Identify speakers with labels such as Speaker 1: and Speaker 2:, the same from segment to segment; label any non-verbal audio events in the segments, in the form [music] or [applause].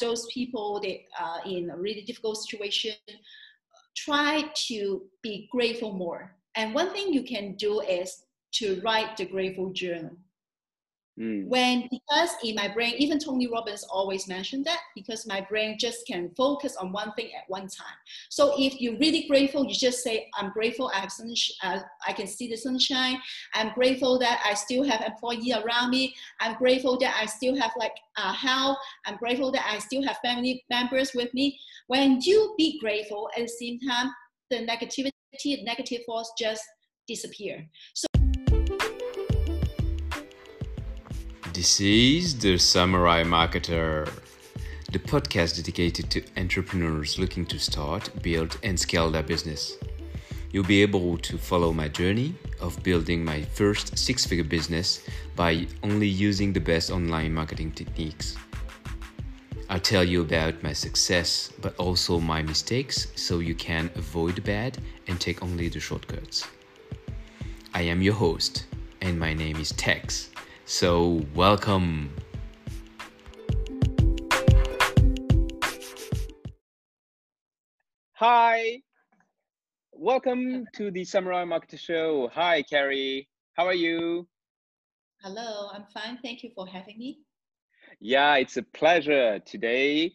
Speaker 1: those people that are in a really difficult situation, try to be grateful more. And one thing you can do is to write the grateful journal. Mm. When because in my brain, even Tony Robbins always mentioned that because my brain just can focus on one thing at one time. So if you're really grateful, you just say, "I'm grateful. I have sun, uh, I can see the sunshine. I'm grateful that I still have employee around me. I'm grateful that I still have like uh, health. I'm grateful that I still have family members with me." When you be grateful at the same time, the negativity, negative force just disappear. So
Speaker 2: This is the Samurai Marketer, the podcast dedicated to entrepreneurs looking to start, build, and scale their business. You'll be able to follow my journey of building my first six figure business by only using the best online marketing techniques. I'll tell you about my success, but also my mistakes so you can avoid the bad and take only the shortcuts. I am your host, and my name is Tex so, welcome.
Speaker 3: Hi, welcome to the Samurai Marketer Show. Hi, Carrie. How are you?
Speaker 1: Hello, I'm fine. Thank you for having me.
Speaker 3: Yeah, it's a pleasure. Today,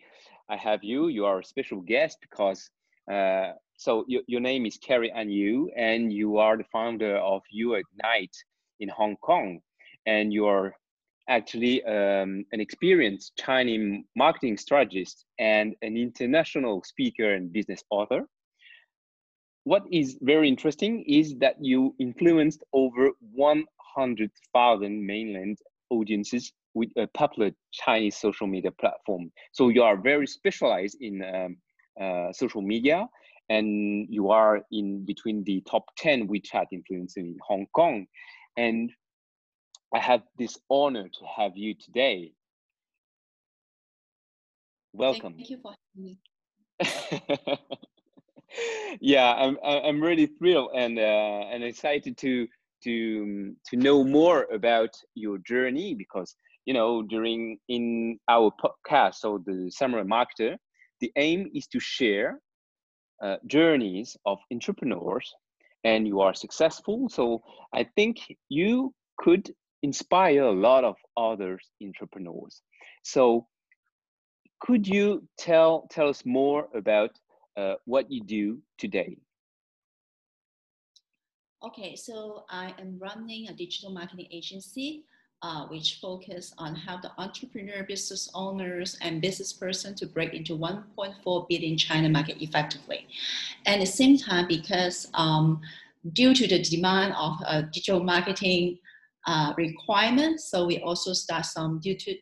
Speaker 3: I have you. You are a special guest because uh, so your, your name is Carrie and you, and you are the founder of You Ignite in Hong Kong and you're actually um, an experienced Chinese marketing strategist and an international speaker and business author. What is very interesting is that you influenced over 100,000 mainland audiences with a popular Chinese social media platform. So you are very specialized in um, uh, social media and you are in between the top 10 WeChat influencers in Hong Kong. And I have this honor to have you today. Welcome.
Speaker 1: Thank you for having
Speaker 3: me. [laughs] yeah, I'm I'm really thrilled and uh, and excited to to to know more about your journey because you know during in our podcast, so the Samurai Marketer, the aim is to share uh, journeys of entrepreneurs, and you are successful. So I think you could inspire a lot of other entrepreneurs. So could you tell tell us more about uh, what you do today?
Speaker 1: Okay, so I am running a digital marketing agency uh, which focus on how the entrepreneur, business owners, and business person to break into 1.4 billion China market effectively. And at the same time, because um, due to the demand of uh, digital marketing uh, requirements. So we also start some YouTube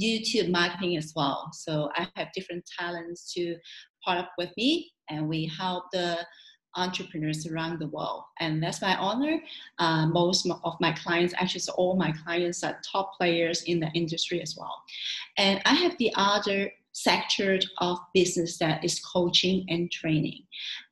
Speaker 1: YouTube marketing as well. So I have different talents to part up with me, and we help the entrepreneurs around the world. And that's my honor. Uh, most of my clients, actually, so all my clients are top players in the industry as well. And I have the other sector of business that is coaching and training.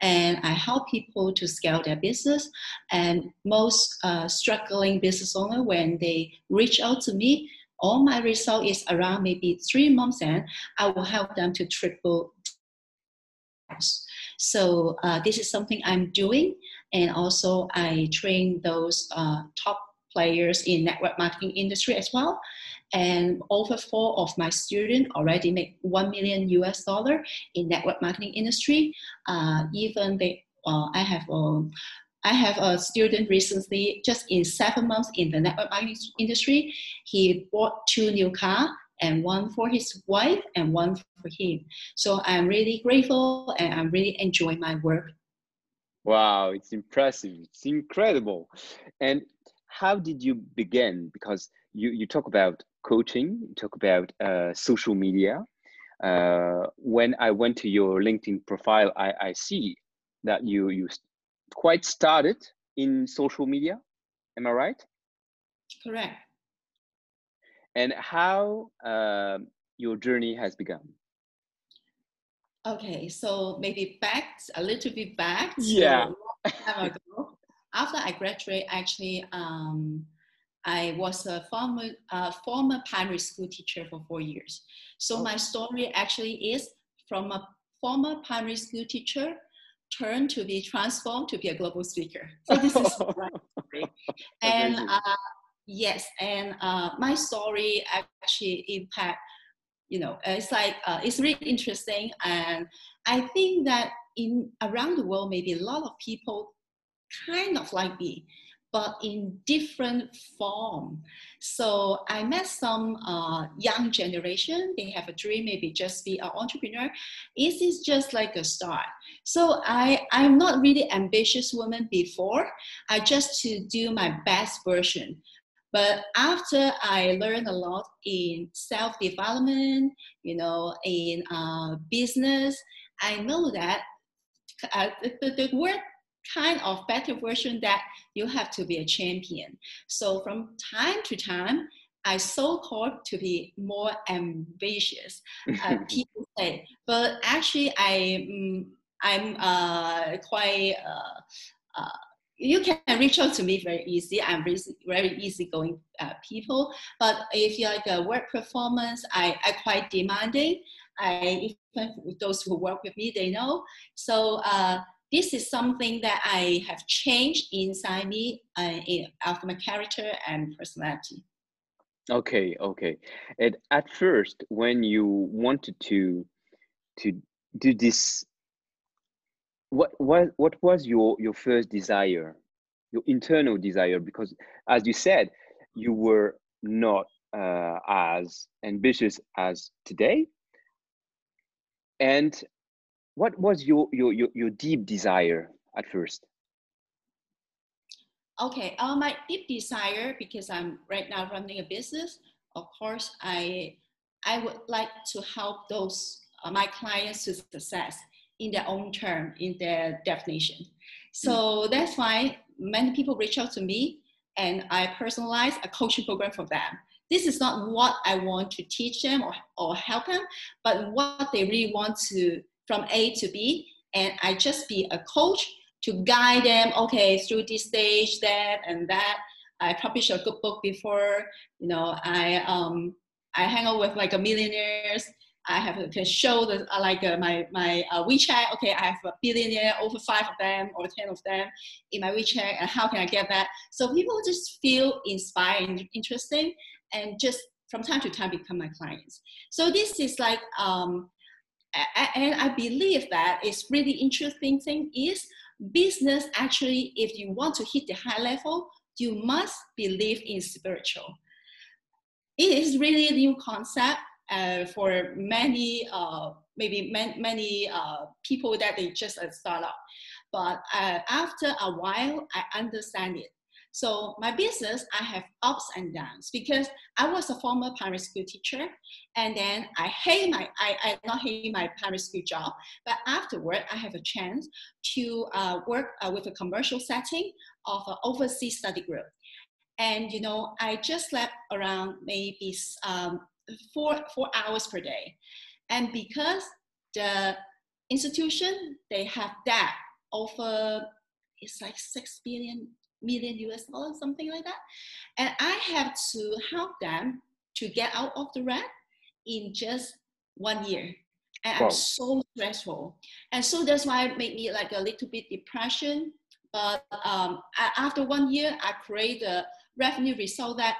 Speaker 1: And I help people to scale their business. And most uh, struggling business owner, when they reach out to me, all my result is around maybe three months and I will help them to triple. So uh, this is something I'm doing. And also I train those uh, top players in network marketing industry as well and over four of my students already make 1 million US dollar in network marketing industry. Uh, even they, uh, I have um, I have a student recently, just in seven months in the network marketing industry, he bought two new car and one for his wife and one for him. So I'm really grateful and I'm really enjoying my work.
Speaker 3: Wow, it's impressive. It's incredible. And how did you begin? Because you, you talk about coaching, talk about uh, social media. Uh, when I went to your LinkedIn profile, I, I see that you you quite started in social media. Am I right?
Speaker 1: Correct.
Speaker 3: And how uh, your journey has begun?
Speaker 1: Okay, so maybe back a little bit back.
Speaker 3: Yeah.
Speaker 1: So, after I graduate, actually, um, I was a former, uh, former primary school teacher for four years. So my story actually is from a former primary school teacher turned to be transformed to be a global speaker. So this is [laughs] my story. And uh, yes, and uh, my story actually impact, you know, it's like, uh, it's really interesting. And I think that in around the world, maybe a lot of people kind of like me but in different form. So I met some uh, young generation. They have a dream, maybe just be an entrepreneur. This Is just like a start? So I I'm not really ambitious woman before. I just to do my best version. But after I learned a lot in self development, you know, in uh, business, I know that uh, the, the word kind of better version that you have to be a champion. So from time to time, I so called to be more ambitious. Uh, [laughs] people say, but actually, I um, I'm uh, quite. Uh, uh, you can reach out to me very easy. I'm very, very easygoing uh, people. But if you like a work performance, I I quite demanding. I even those who work with me, they know. So uh, this is something that I have changed inside me uh, of my character and personality.
Speaker 3: Okay, okay. And at first, when you wanted to to do this, what what what was your your first desire, your internal desire? Because as you said, you were not uh, as ambitious as today, and what was your, your your your deep desire at first?
Speaker 1: Okay uh, my deep desire because i'm right now running a business of course i i would like to help those uh, my clients to success in their own term in their definition. So mm. that's why many people reach out to me and i personalize a coaching program for them. This is not what i want to teach them or, or help them but what they really want to from A to B, and I just be a coach to guide them, okay, through this stage, that and that. I published a good book before, you know, I um I hang out with like a millionaires. I have to show the uh, like uh, my my uh, WeChat. Okay, I have a billionaire, over five of them or ten of them in my WeChat, and how can I get that? So people just feel inspired and interesting, and just from time to time become my clients. So this is like um, and I believe that it's really interesting thing is business actually, if you want to hit the high level, you must believe in spiritual. It is really a new concept uh, for many, uh, maybe man, many uh, people that they just uh, start up. But uh, after a while, I understand it. So my business, I have ups and downs because I was a former primary school teacher, and then I hate my I, I not hate my primary school job, but afterward I have a chance to uh, work uh, with a commercial setting of an overseas study group, and you know I just slept around maybe um, four four hours per day, and because the institution they have that over it's like six billion million US dollars, something like that. And I have to help them to get out of the red in just one year. And wow. I'm so stressful. And so that's why it made me like a little bit depression. But um, after one year, I create a revenue result that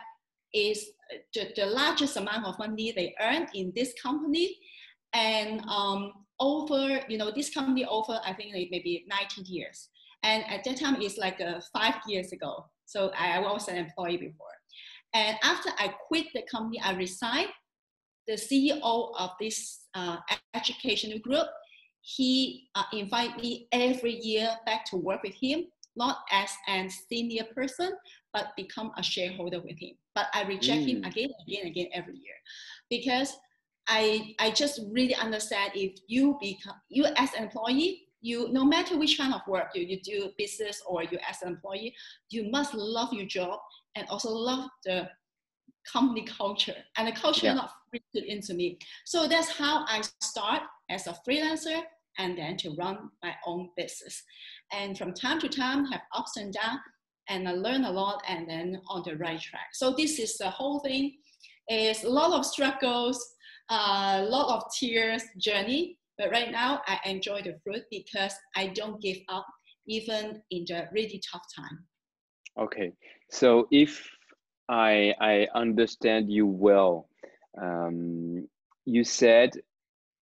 Speaker 1: is the, the largest amount of money they earn in this company. And um, over, you know, this company over, I think like maybe 19 years. And at that time, it's like uh, five years ago. So I was an employee before. And after I quit the company, I resigned. The CEO of this uh, educational group, he uh, invite me every year back to work with him, not as a senior person, but become a shareholder with him. But I reject mm. him again, and again, and again every year, because I I just really understand if you become you as an employee, you no matter which kind of work you, you do business or you as an employee you must love your job and also love the company culture and the culture yeah. not fitted into me so that's how i start as a freelancer and then to run my own business and from time to time have ups and downs and I learn a lot and then on the right track. So this is the whole thing. It's a lot of struggles, a lot of tears journey. But right now I enjoy the fruit because I don't give up even in the really tough time.
Speaker 3: Okay, so if I I understand you well, um, you said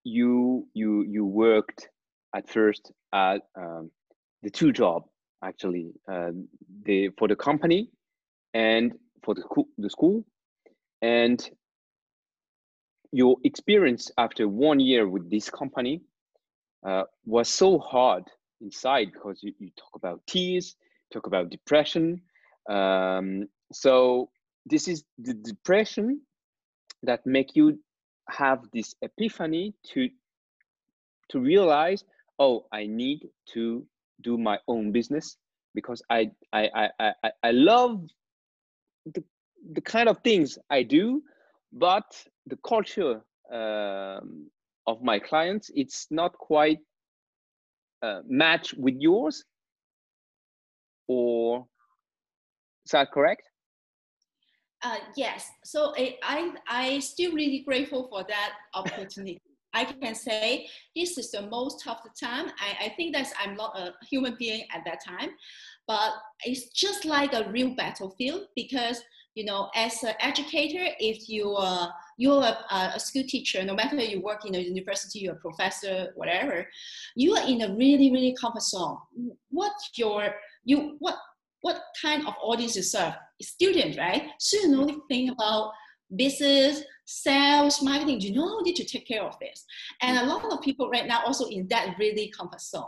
Speaker 3: you you you worked at first at um, the two job actually uh, the for the company and for the the school and your experience after one year with this company uh, was so hard inside because you, you talk about tears talk about depression. Um, so this is the depression that make you have this epiphany to to realize oh i need to do my own business because i i i i, I love the, the kind of things i do but the culture um, of my clients it's not quite uh, match with yours or is that correct
Speaker 1: uh, yes, so I, I, I still really grateful for that opportunity. I can say this is the most of the time. I, I think that I'm not a human being at that time, but it's just like a real battlefield because you know, as an educator, if you are you're a, a, school teacher, no matter you work in a university, you're a professor, whatever, you are in a really, really comfort zone. What your you what what kind of audience you serve? Student, right? So you know think about business, sales, marketing. You know need to take care of this. And a lot of people right now also in that really comfort zone.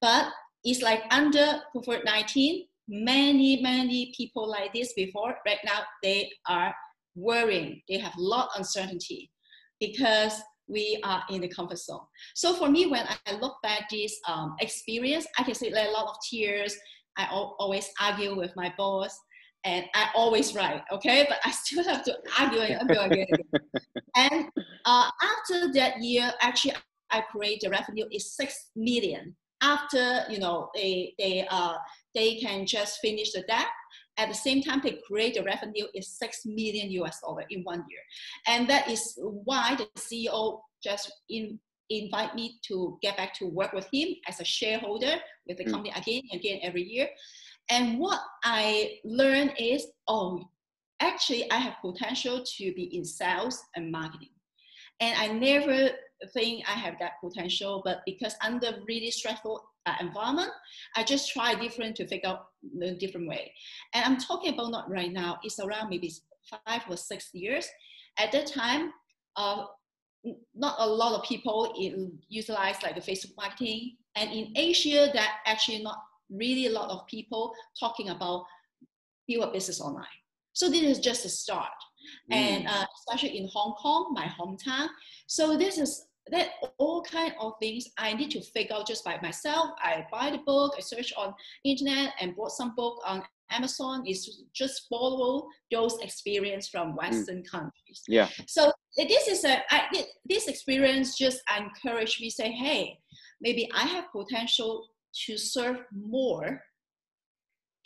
Speaker 1: But it's like under COVID-19, many, many people like this before, right now they are worrying. They have a lot of uncertainty because we are in the comfort zone. So for me, when I look back this um, experience, I can see a lot of tears, I always argue with my boss and I always right, okay? But I still have to argue and argue again. [laughs] and uh, after that year, actually, I create the revenue is six million. After you know they they uh they can just finish the debt. At the same time, they create the revenue is six million US dollar in one year, and that is why the CEO just in invite me to get back to work with him as a shareholder with the mm. company again and again every year. And what I learned is, oh, actually I have potential to be in sales and marketing. And I never think I have that potential, but because under really stressful uh, environment, I just try different to figure out the different way. And I'm talking about not right now, it's around maybe five or six years. At that time, uh, not a lot of people utilize like the Facebook marketing. And in Asia, that actually not really a lot of people talking about build a business online. So this is just a start. Mm. And uh, especially in Hong Kong, my hometown. So this is that all kind of things I need to figure out just by myself. I buy the book, I search on internet and bought some book on Amazon is just follow those experience from mm. Western mm. countries.
Speaker 3: Yeah.
Speaker 1: So this is a I, this experience just encouraged me say, hey, maybe I have potential to serve more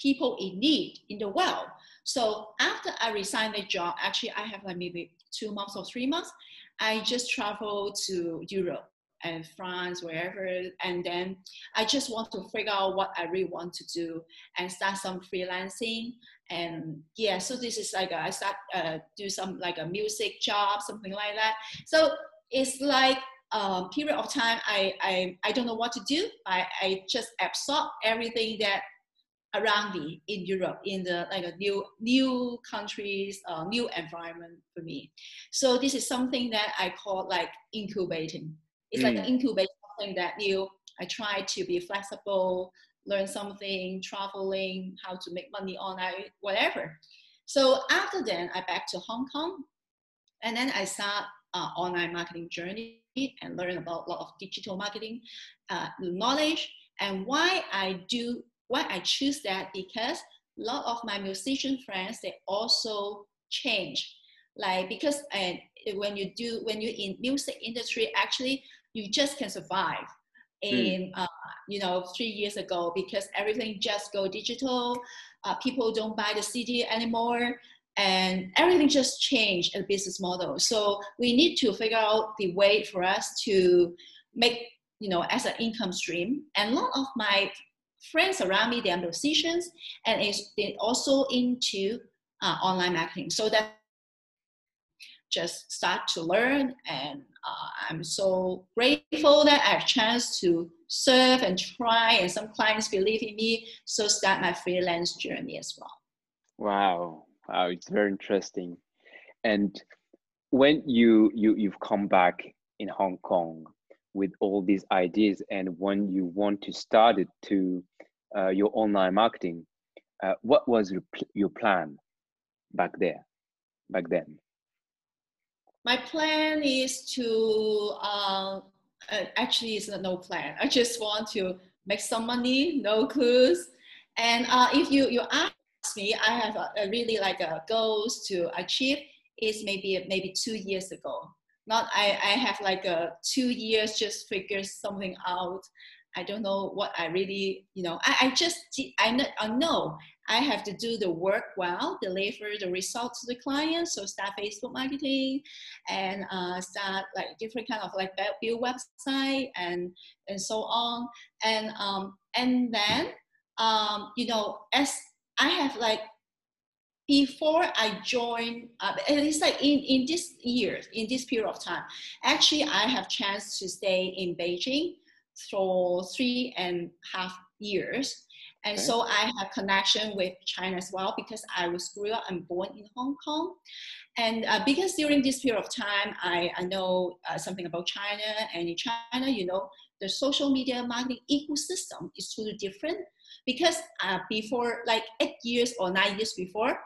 Speaker 1: people in need in the world. So after I resigned the job, actually I have like maybe two months or three months, I just travel to Europe and France, wherever. And then I just want to figure out what I really want to do and start some freelancing. And yeah, so this is like a, I start uh, do some like a music job, something like that. So it's like a um, period of time I, I, I don't know what to do. I, I just absorb everything that around me in Europe, in the like a new new countries, uh, new environment for me. So this is something that I call like incubating. It's mm. like incubate something that new. I try to be flexible, learn something, traveling, how to make money online, whatever. So after then, I back to Hong Kong, and then I start uh, online marketing journey and learn about a lot of digital marketing uh, knowledge. And why I do, why I choose that? Because a lot of my musician friends they also change, like because and when you do when you're in music industry, actually you just can survive. in uh, you know three years ago because everything just go digital uh, people don't buy the cd anymore and everything just changed the business model. So we need to figure out the way for us to make you know as an income stream. And a lot of my friends around me they are musicians and is also into uh, online marketing. So that just start to learn and uh, i'm so grateful that i have chance to serve and try and some clients believe in me so start my freelance journey as well.
Speaker 3: Wow. Wow it's very interesting. And when you you you've come back in hong kong with all these ideas and when you want to start it to uh, your online marketing uh, what was your, your plan back there back then?
Speaker 1: My plan is to uh, uh, actually it's no plan. I just want to make some money no clues. And uh, if you you ask me i have a, a really like a goals to achieve is maybe maybe two years ago. Not I, I have like a two years just figure something out I don't know what I really, you know, I, I just, I know, I I have to do the work well, deliver the results to the client. So start Facebook marketing and uh, start like different kind of like build website and, and so on. And, um, and then, um, you know, as I have like before I joined, uh, least like in, in this year, in this period of time, actually I have chance to stay in Beijing for three and a half years. And okay. so I have connection with China as well because I was grew up and born in Hong Kong. And uh, because during this period of time, I, I know uh, something about China. And in China, you know, the social media marketing ecosystem is totally different because uh, before like eight years or nine years before,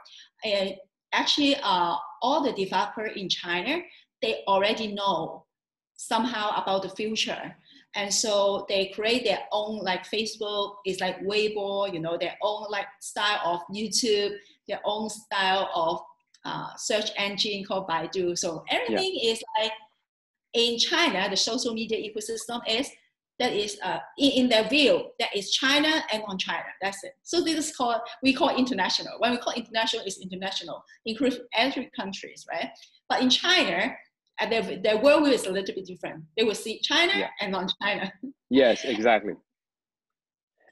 Speaker 1: actually uh, all the developer in China, they already know somehow about the future and so they create their own like facebook is like weibo you know their own like style of youtube their own style of uh, search engine called baidu. So everything yeah. is like in china the social media ecosystem is that is uh, in, in their view that is china and on china. That's it. So this is called we call international. When we call international is international include every countries right? But in china their, their worldview is a little bit different. They will see China yeah. and non-China. [laughs]
Speaker 3: yes, exactly.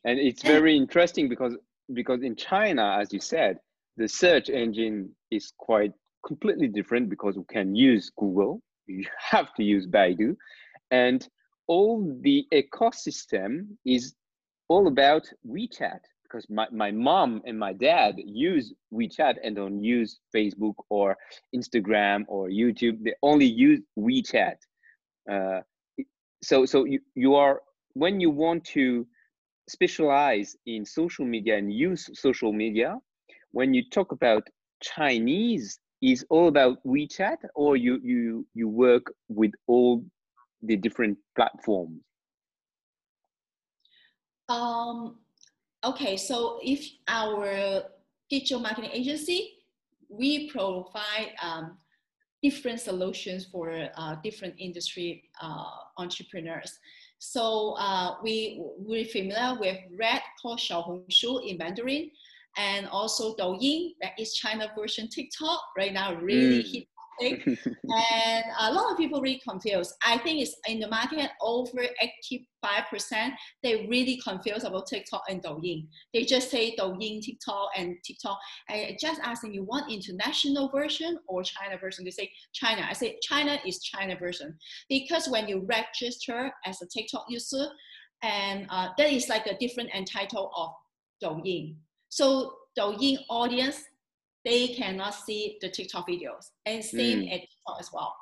Speaker 3: And it's very interesting because because in China, as you said, the search engine is quite completely different because we can use Google. You have to use Baidu, and all the ecosystem is all about WeChat because my, my mom and my dad use WeChat and don't use Facebook or Instagram or YouTube. They only use WeChat. Uh, so so you, you are when you want to specialize in social media and use social media, when you talk about Chinese is all about WeChat or you you you work with all the different platforms?
Speaker 1: Um, okay, so if our digital marketing agency, we provide um, different solutions for uh, different industry uh, entrepreneurs. So uh, we we're familiar with Red called Xiaohongshu in Mandarin, and also Douyin that is China version TikTok right now really mm. hit and a lot of people really confused. I think it's in the market over 85%, they really confused about TikTok and Douyin. They just say Douyin, TikTok, and TikTok. And just asking you want international version or China version. They say China. I say China is China version because when you register as a TikTok user, and uh, that is like a different entitle of Douyin. So Douyin audience they cannot see the TikTok videos, and same mm. at TikTok as well.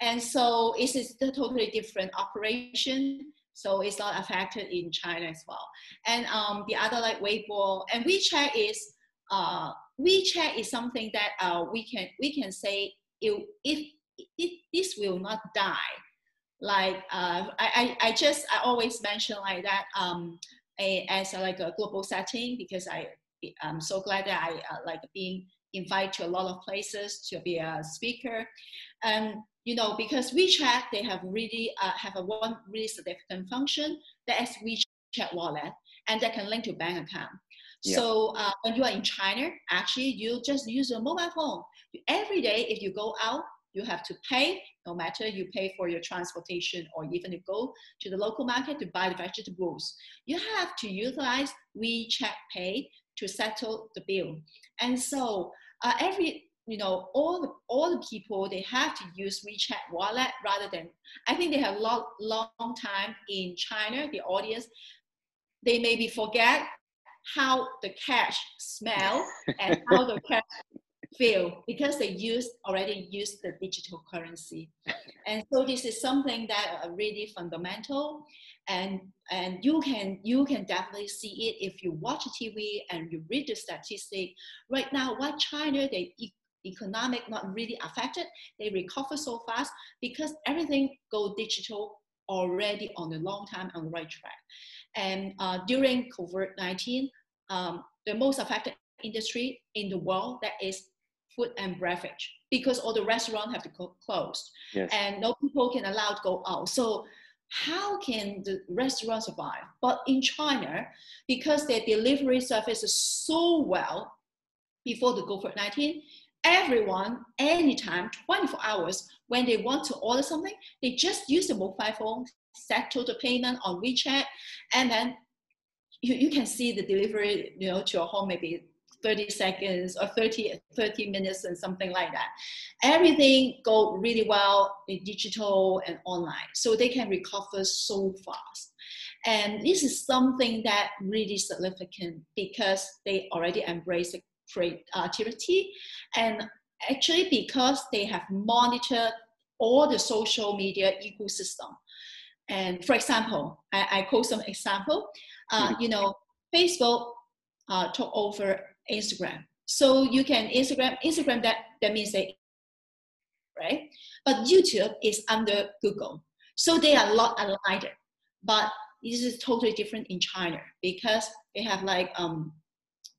Speaker 1: And so it is a totally different operation. So it's not affected in China as well. And um, the other like Weibo and WeChat is uh, WeChat is something that uh, we can we can say it, if it, this will not die. Like uh, I, I, I just I always mention like that um, a, as a, like a global setting because I I'm so glad that I uh, like being invited to a lot of places to be a speaker. And you know, because WeChat, they have really uh, have a one really significant function that is WeChat wallet, and that can link to bank account. Yeah. So uh, when you are in China, actually, you just use your mobile phone. Every day, if you go out, you have to pay, no matter you pay for your transportation or even you go to the local market to buy the vegetables. You have to utilize WeChat Pay to settle the bill. And so uh, every you know all the all the people they have to use WeChat wallet rather than I think they have long long time in China the audience they maybe forget how the cash smell and how the [laughs] cash feel because they use already use the digital currency. And so this is something that are really fundamental. And and you can you can definitely see it if you watch tv and you read the statistic. Right now why china they economic not really affected they recover so fast because everything go digital already on the long time on the right track. And uh, during covid-19 um, the most affected industry in the world that is food and beverage because all the restaurants have to co- close yes. and no people can allow to go out. So how can the restaurant survive? But in China, because their delivery service is so well before the COVID-19, everyone, anytime, 24 hours, when they want to order something, they just use the mobile phone, settle the payment on WeChat, and then you, you can see the delivery, you know, to your home maybe 30 seconds or 30, 30 minutes and something like that. Everything go really well in digital and online. So they can recover so fast. And this is something that really significant because they already embrace the creativity and actually because they have monitored all the social media ecosystem. And for example, I, I quote some example, uh, mm-hmm. you know, Facebook uh, took over Instagram. So you can Instagram, Instagram that, that means they, right? But YouTube is under Google. So they are a lot alike. But this is totally different in China because they have like um,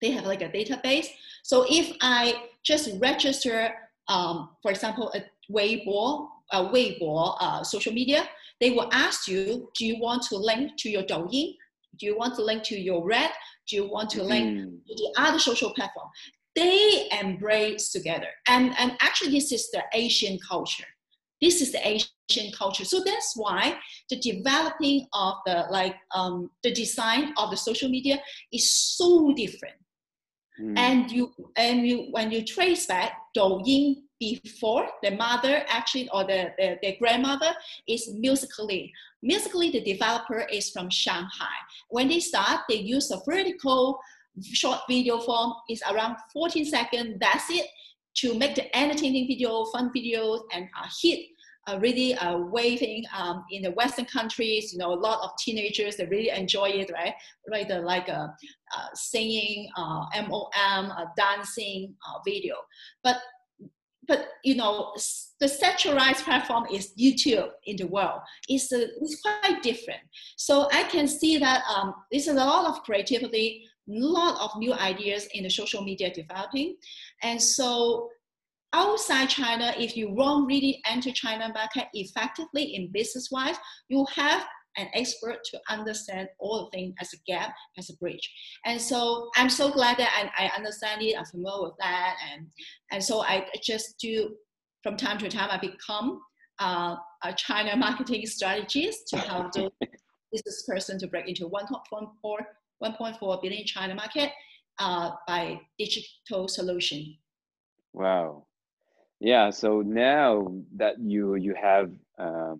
Speaker 1: they have like a database. So if I just register, um, for example, a Weibo, a Weibo uh, social media, they will ask you, do you want to link to your Douyin? Do you want to link to your Red? Do you want to link mm. to the other social platform? They embrace together. And, and actually, this is the Asian culture. This is the Asian culture. So that's why the developing of the like um, the design of the social media is so different. Mm. And you and you when you trace back Douyin before the mother actually or the, the, the grandmother is Musical.ly. Musical.ly, the developer is from Shanghai. When they start, they use a vertical short video form. It's around 14 seconds. That's it to make the entertaining video, fun videos, and a hit uh, really uh, waving um, in the Western countries. You know, a lot of teenagers they really enjoy it, right? Right, like a, uh, uh, singing, MOM, dancing uh, video. But but you know the centralized platform is YouTube in the world. It's, a, it's quite different. So I can see that um, there's a lot of creativity, a lot of new ideas in the social media developing. And so outside China, if you want really enter China market effectively in business wise, you have an expert to understand all the things as a gap, as a bridge. And so I'm so glad that I, I understand it, I'm familiar with that. And, and so I just do, from time to time, I become uh, a China marketing strategist to help [laughs] the business person to break into 1.4, 1.4 billion China market uh, by digital solution.
Speaker 3: Wow. Yeah, so now that you you have uh,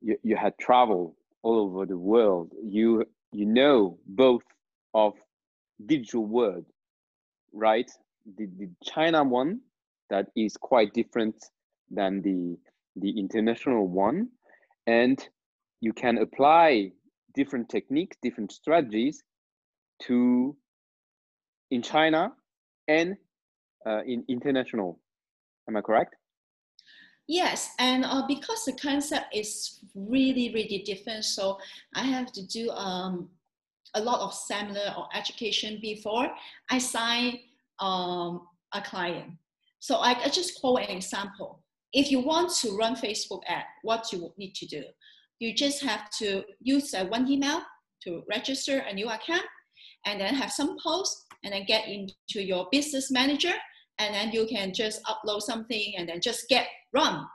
Speaker 3: you, you had traveled all over the world, you you know both of digital world, right? The, the China one that is quite different than the the international one, and you can apply different techniques, different strategies to in China and uh, in international Am I correct?
Speaker 1: Yes, and uh, because the concept is really, really different, so I have to do um, a lot of seminar or education before I sign um, a client. So I, I just quote an example. if you want to run Facebook ad, what you need to do, you just have to use uh, one email to register a new account and then have some posts and then get into your business manager and then you can just upload something and then just get run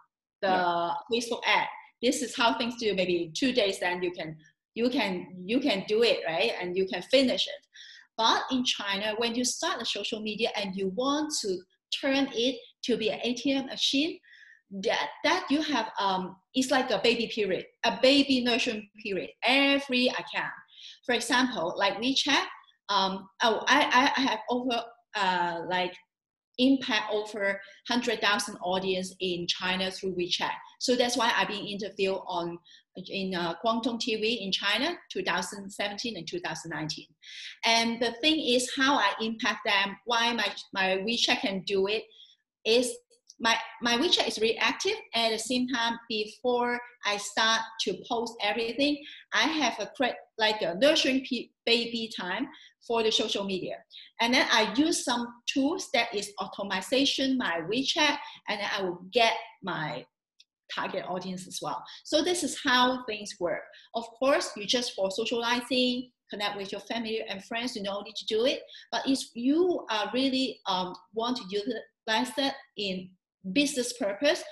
Speaker 1: the yeah. Facebook ad. This is how things do. Maybe two days, then you can you can you can do it right, and you can finish it. But in China, when you start a social media and you want to turn it to be an ATM machine, that that you have um it's like a baby period, a baby nurturing period. Every account, for example, like WeChat. Um, oh, I I have over uh like impact over 100,000 audience in China through WeChat. So that's why I've been interviewed on in uh, Guangdong TV in China 2017 and 2019. And the thing is how I impact them, why my, my WeChat can do it is my, my WeChat is really active. At the same time, before I start to post everything, I have a like a nurturing baby time for the social media. And then I use some tools that is automation my WeChat, and then I will get my target audience as well. So this is how things work. Of course, you just for socializing, connect with your family and friends, you don't need to do it. But if you are really um, want to utilize that in business purpose,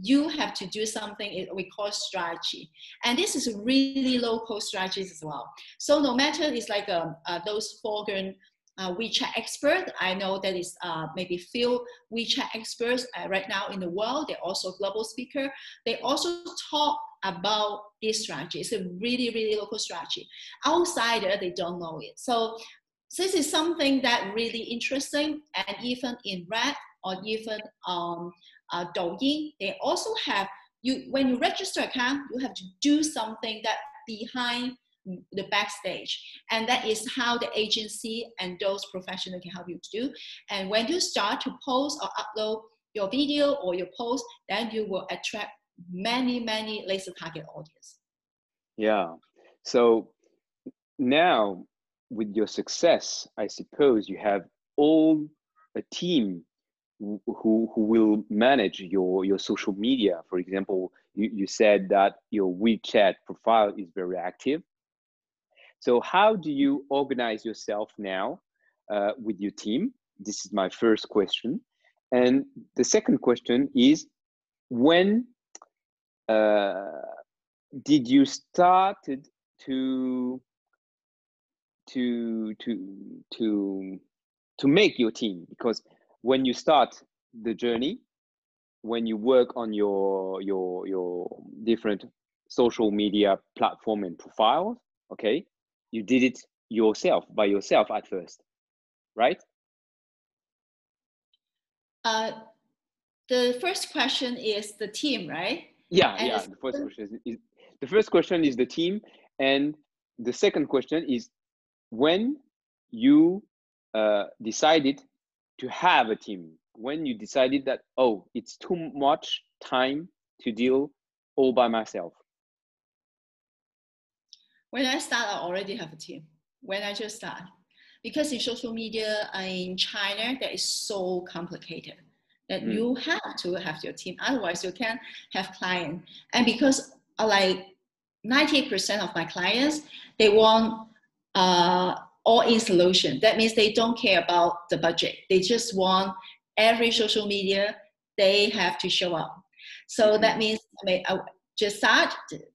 Speaker 1: you have to do something we call strategy. And this is really local strategies as well. So no matter it's like um, uh, those foreign uh, WeChat expert, I know that is uh, maybe few WeChat experts uh, right now in the world. They're also global speaker. They also talk about this strategy. It's a really, really local strategy. Outsider, they don't know it. So this is something that really interesting. And even in Red or even um, uh, Douyin, they also have you when you register account, you have to do something that behind the backstage, and that is how the agency and those professionals can help you to do. And when you start to post or upload your video or your post, then you will attract many many laser target audience.
Speaker 3: Yeah. So now with your success, I suppose you have all a team who who will manage your your social media. For example you, you said that your wechat profile is very active. So how do you organize yourself now uh, with your team? This is my first question. And the second question is when uh, did you started to to to to to make your team? Because when you start the journey when you work on your your your different social media platform and profiles okay you did it yourself by yourself at first right?
Speaker 1: Uh the first question is the team right?
Speaker 3: Yeah and yeah the first question is, is the first question is the team and the second question is when you uh, decided to have a team when you decided that oh it's too much time to deal all by myself?
Speaker 1: When i start i already have a team. When i just start. Because in social media in china that is so complicated that mm. you have to have your team. Otherwise you can't have client. And because uh, like 90% of my clients they want uh, all-in solution. That means they don't care about the budget. They just want every social media they have to show up. So mm-hmm. that means I mean, uh, just start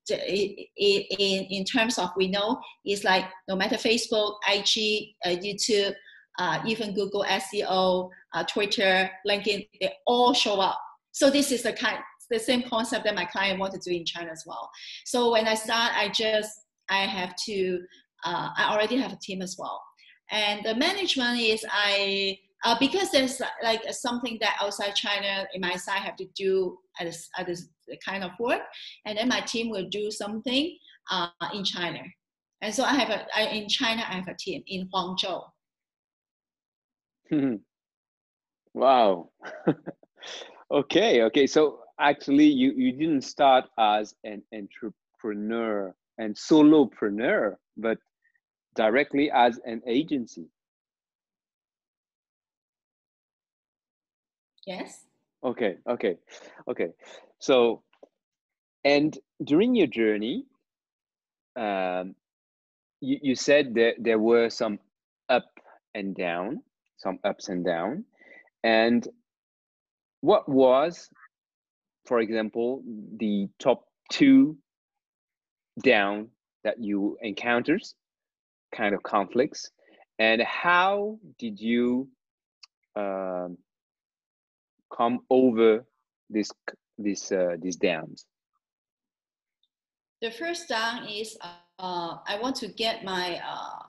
Speaker 1: in, in terms of we know it's like no matter Facebook, IG, uh, YouTube, uh, even Google SEO, uh, Twitter, LinkedIn, they all show up. So this is the kind the same concept that my client want to do in China as well. So when I start, I just I have to uh, I already have a team as well. And the management is I uh, because there's like something that outside China in my side have to do at this, kind of work, and then my team will do something uh, in China. And so I have a I, in China I have a team in Huangzhou.
Speaker 3: wow. [laughs] okay, okay. So actually, you you didn't start as an entrepreneur and solopreneur, but directly as an agency.
Speaker 1: Yes.
Speaker 3: Okay, okay, okay. So, and during your journey, um, you, you said that there were some up and down, some ups and down. And what was, for example, the top two down that you encountered, kind of conflicts, and how did you um, come over this this uh, these downs?
Speaker 1: The first down is uh, I want to get my uh,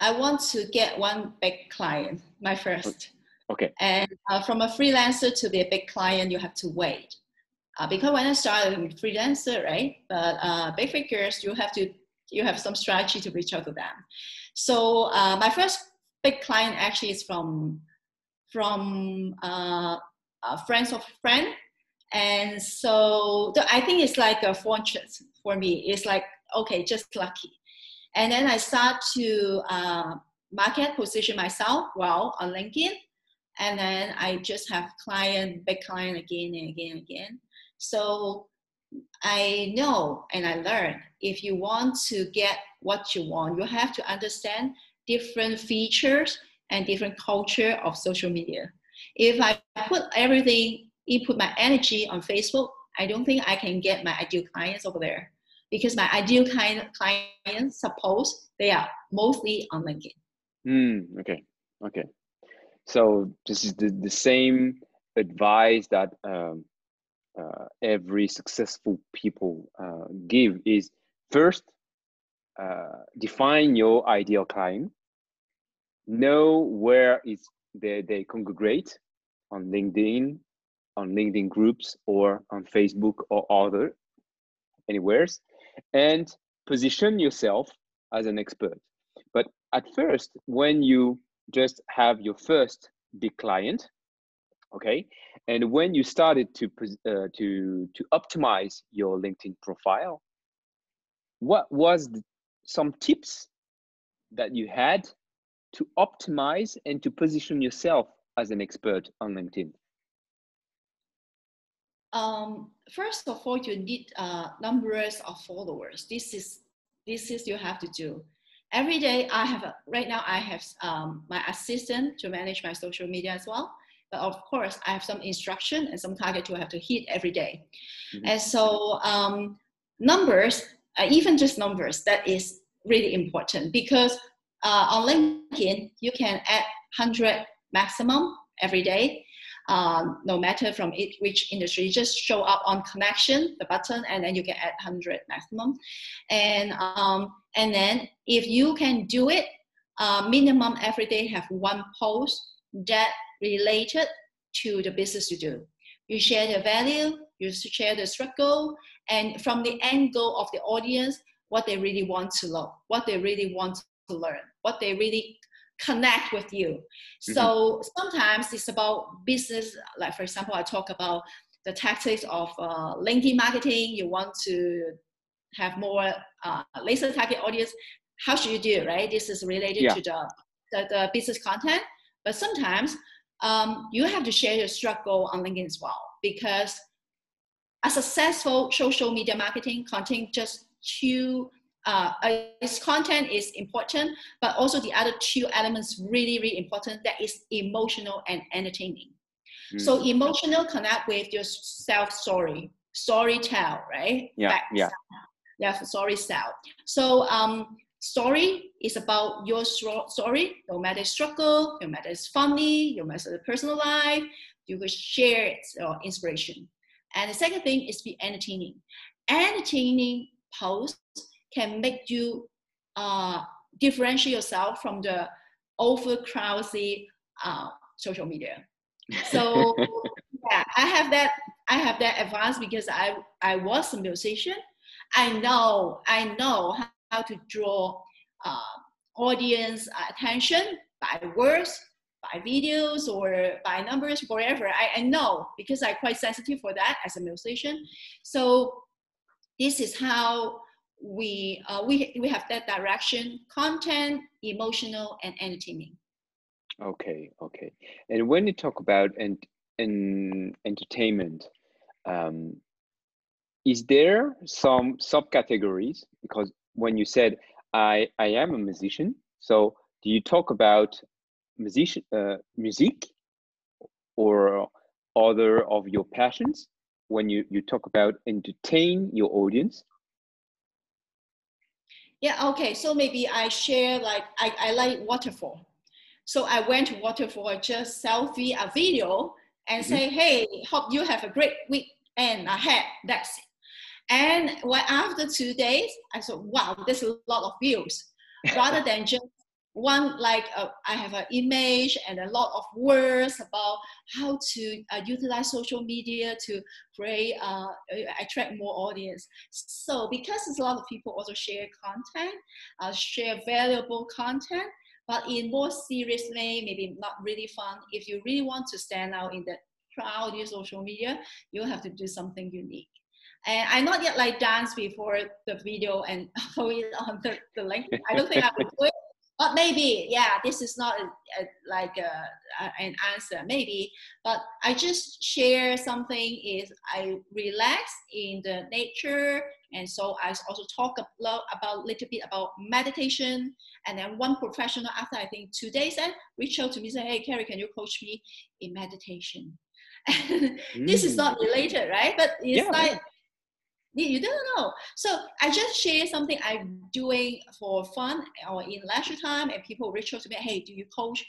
Speaker 1: I want to get one big client, my first.
Speaker 3: Okay.
Speaker 1: And uh, from a freelancer to be a big client, you have to wait. Uh, because when I started with freelancer, right? But uh, big figures, you have to you have some strategy to reach out to them. So uh, my first big client actually is from from uh, friends of friend, and so I think it's like a fortune for me. It's like okay, just lucky. And then I start to uh, market position myself well on LinkedIn. And then I just have client, big client again and again and again. So I know and I learned if you want to get what you want, you have to understand different features and different culture of social media. If I put everything, input my energy on Facebook, I don't think I can get my ideal clients over there because my ideal kind of clients, suppose they are mostly on LinkedIn.
Speaker 3: Mm, okay, okay. So this is the, the same advice that um, every successful people uh, give is first uh, define your ideal client, know where is they, they congregate on LinkedIn, on LinkedIn groups or on Facebook or other anywheres, and position yourself as an expert. But at first, when you just have your first big client, okay, and when you started to uh, to to optimize your LinkedIn profile, what was the, some tips that you had to optimize and to position yourself as an expert on LinkedIn?
Speaker 1: Um, first of all, you need uh, numbers of followers. This is this is you have to do. Every day, I have a, right now I have um, my assistant to manage my social media as well. But of course, I have some instruction and some target to have to hit every day. Mm-hmm. And so um, numbers, uh, even just numbers, that is really important because uh, on LinkedIn you can add 100 maximum every day um, no matter from it, which industry, just show up on connection, the button, and then you can add 100 maximum. And, um, and then if you can do it, uh, minimum every day have one post that related to the business you do. You share the value, you share the struggle, and from the angle of the audience, what they really want to know, what they really want to learn, what they really connect with you. Mm-hmm. So sometimes it's about business. Like for example, I talk about the tactics of uh, LinkedIn marketing. You want to have more uh, laser target audience. How should you do? Right. This is related yeah. to the, the, the business content. But sometimes um, you have to share your struggle on LinkedIn as well because a successful social media marketing content just two uh, its content is important, but also the other two elements really, really important. That is emotional and entertaining. Mm. So emotional connect with your self story, story tell, right?
Speaker 3: Yeah, Back yeah.
Speaker 1: Yeah, story tell. So um, story is about your story, no matter struggle, no matter it's funny, no matter the personal life, you could share it or inspiration. And the second thing is be entertaining. Entertaining posts can make you uh, differentiate yourself from the overcrowded uh, social media. So [laughs] yeah, I have that. I have that advice because I I was a musician. I know I know how to draw uh, audience attention by words, by videos, or by numbers, whatever. I, I know because I'm quite sensitive for that as a musician. So this is how we uh, we we have that direction content emotional and entertaining
Speaker 3: okay okay and when you talk about and and entertainment, um, is there some subcategories? Because when you said I I am a musician, so do you talk about musician uh, music or other of your passions when you you talk about entertain your audience?
Speaker 1: Yeah, okay. So maybe I share like I, I like waterfall. So I went to waterfall, just selfie a video and mm-hmm. say, hey, hope you have a great week and ahead. That's it. And well, after two days, I said, wow, there's a lot of views. [laughs] Rather than just one, like uh, I have an image and a lot of words about how to uh, utilize social media to create, uh, attract more audience. So because there's a lot of people also share content, uh, share valuable content, but in more serious way, maybe not really fun. If you really want to stand out in the crowd, your social media, you have to do something unique. And I not yet like dance before the video and [laughs] throw it on the, the link. I don't think I would do it. But maybe, yeah, this is not a, a, like uh, a, an answer, maybe. But I just share something is I relax in the nature. And so I also talk a lot about a little bit about meditation. And then one professional after I think two days and reach out to me say, hey, Carrie, can you coach me in meditation? [laughs] mm. this is not mm. related, right? But it's yeah, like you don't know. So I just share something I'm doing for fun or in leisure time, and people reach out to me, hey, do you coach?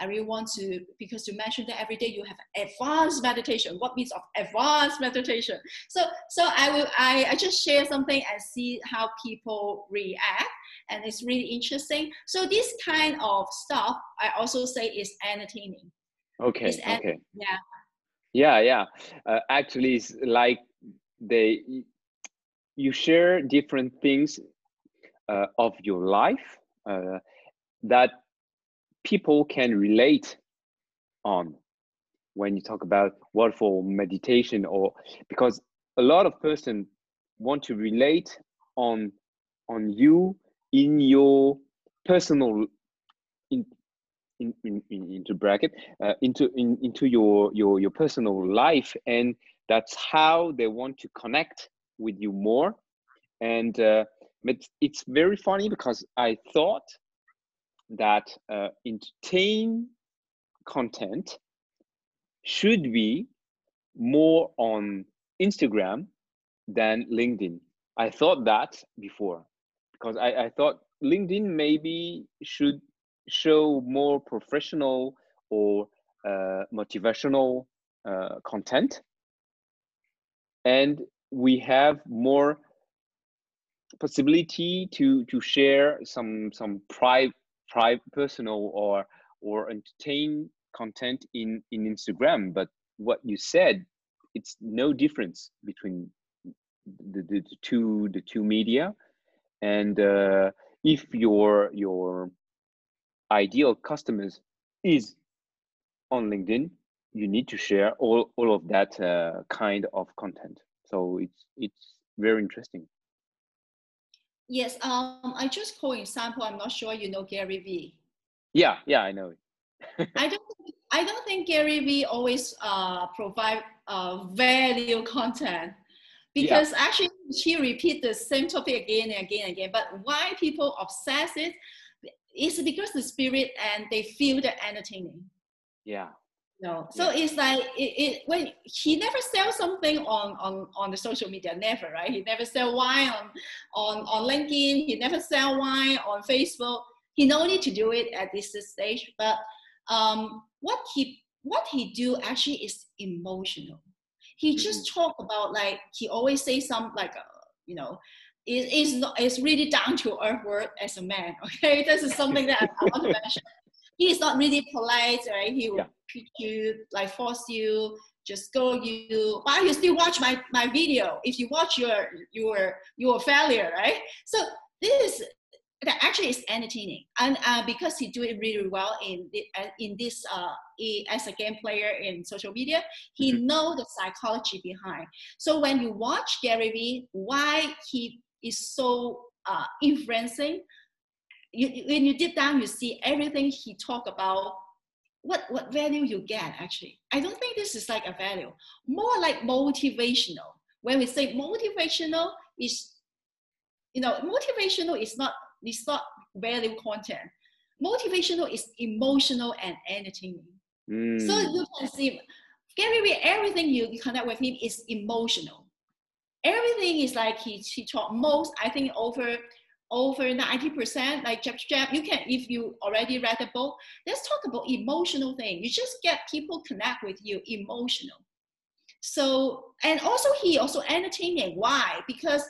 Speaker 1: I really want to, because you mentioned that every day you have advanced meditation. What means of advanced meditation? So so I will I, I just share something and see how people react. And it's really interesting. So this kind of stuff I also say is entertaining.
Speaker 3: Okay. It's okay.
Speaker 1: Yeah.
Speaker 3: Yeah, yeah. Uh, actually, it's like they you share different things uh, of your life uh, that people can relate on when you talk about waterfall meditation or because a lot of person want to relate on on you in your personal in in, in, in into bracket uh, into in, into your your your personal life and that's how they want to connect with you more. And uh, it's, very funny because i thought that uh, entertain content should be more on instagram than linkedin. I thought that before because i, I thought linkedin maybe should show more professional or uh, motivational uh, content. And we have more possibility to to share some some private private personal or or entertain content in in instagram. But what you said it's no difference between the, the, the two the two media. And uh, if your your ideal customers is on linkedin you need to share all, all of that uh, kind of content so it's it's very interesting.
Speaker 1: Yes, um, I just for example, I'm not sure you know Gary Vee.
Speaker 3: Yeah, yeah, I know.
Speaker 1: I don't [laughs] I don't think Gary Vee always uh, provide uh, value content because yeah. actually he repeat the same topic again and again and again. But why people obsess it is because the spirit and they feel the entertaining.
Speaker 3: Yeah.
Speaker 1: No, so yeah. it's like it, it when he never sell something on on on the social media, never, right? He never sell wine on on on LinkedIn. He never sell wine on Facebook. He no need to do it at this stage. But um, what he what he do actually is emotional. He mm-hmm. just talk about like he always say some like uh, you know it is not it's really down to earth word as a man. [laughs] Okay, this is something that I, I want to mention. He is not really polite, right? He will yeah you, like force you, just go you. Why you still watch my, my video? If you watch your your your failure, right? So this that actually is entertaining, and uh, because he do it really well in the, uh, in this uh, as a game player in social media, he mm-hmm. know the psychology behind. So when you watch Gary Vee, why he is so uh, influencing, you, when you deep down, you see everything he talk about what what value you get actually. I don't think this is like a value. More like motivational. When we say motivational, is you know motivational is not it's not value content. Motivational is emotional and entertaining. Mm. So you can see Gary Vee, everything you, you connect with him is emotional. Everything is like he, he taught most, I think over over 90%, like Jab Jab, you can, if you already read the book, let's talk about emotional thing. You just get people connect with you emotional. So, and also he also entertaining. Why? Because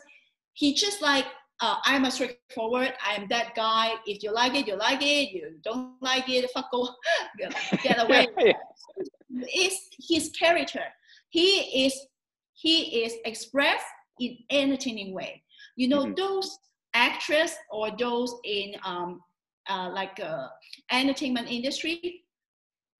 Speaker 1: he just like, uh, I'm a straightforward, I'm that guy. If you like it, you like it. You don't like it, fuck go, [laughs] get [laughs] away. It's his character. He is, he is expressed in entertaining way. You know, mm-hmm. those actress or those in um, uh, like uh, entertainment industry,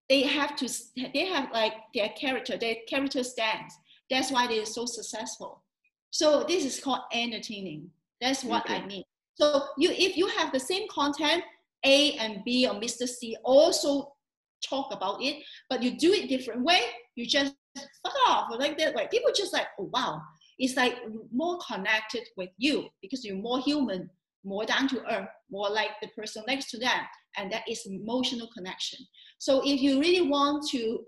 Speaker 1: they have to they have like their character, their character stands. That's why they're so successful. So this is called entertaining. That's what okay. I mean. So you if you have the same content, A and B or Mr. C also talk about it, but you do it different way, you just fuck off like that way. People just like, oh wow, it's like more connected with you because you're more human, more down to earth, more like the person next to them. And that is emotional connection. So if you really want to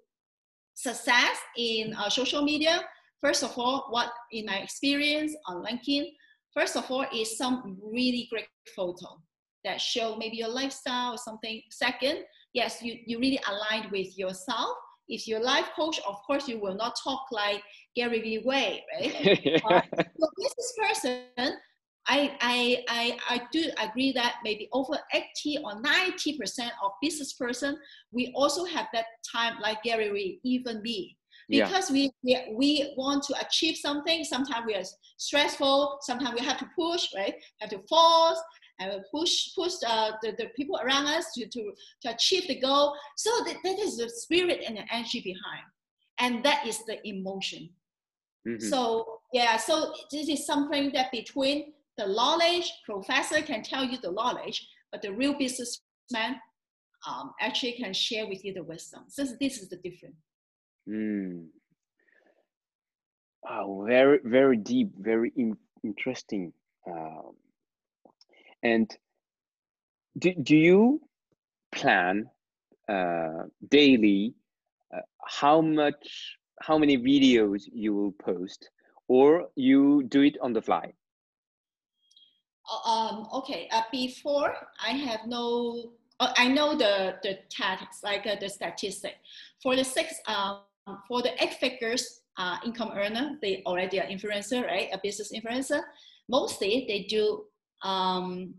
Speaker 1: success in uh, social media, first of all, what in my experience on LinkedIn, first of all is some really great photo that show maybe your lifestyle or something. Second, yes, you, you really aligned with yourself if you're a life coach, of course, you will not talk like Gary Vee way, right? [laughs] uh, so business person, I, I, I, I do agree that maybe over 80 or 90% of business person, we also have that time like Gary Vee, even me. Because yeah. we, we want to achieve something, sometimes we are stressful, sometimes we have to push, right? Have to force, and push push uh, the, the people around us to, to, to achieve the goal. So that, that is the spirit and the energy behind. And that is the emotion. Mm-hmm. So yeah, so this is something that between the knowledge, professor can tell you the knowledge, but the real businessman um, actually can share with you the wisdom. So this is the difference.
Speaker 3: Mm. Oh, very, very deep, very in- interesting. Um, and do, do you plan uh, daily uh, how much, how many videos you will post, or you do it on the fly?
Speaker 1: Uh, um, okay, uh, before I have no, uh, I know the the tactics like uh, the statistic for the six um, for the eight figures uh, income earner, they already are influencer, right? A business influencer. Mostly they do um,